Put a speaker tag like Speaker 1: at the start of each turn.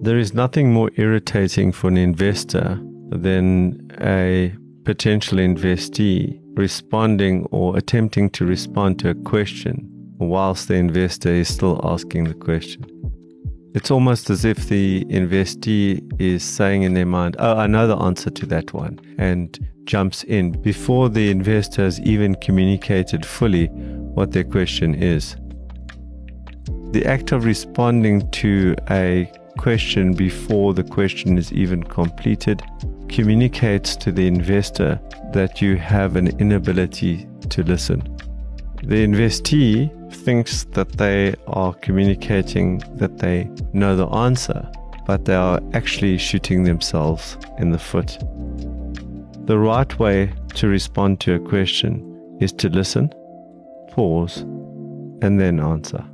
Speaker 1: There is nothing more irritating for an investor than a potential investee responding or attempting to respond to a question whilst the investor is still asking the question. It's almost as if the investee is saying in their mind, Oh, I know the answer to that one, and jumps in before the investor has even communicated fully what their question is. The act of responding to a question before the question is even completed communicates to the investor that you have an inability to listen. The investee thinks that they are communicating that they know the answer, but they are actually shooting themselves in the foot. The right way to respond to a question is to listen, pause, and then answer.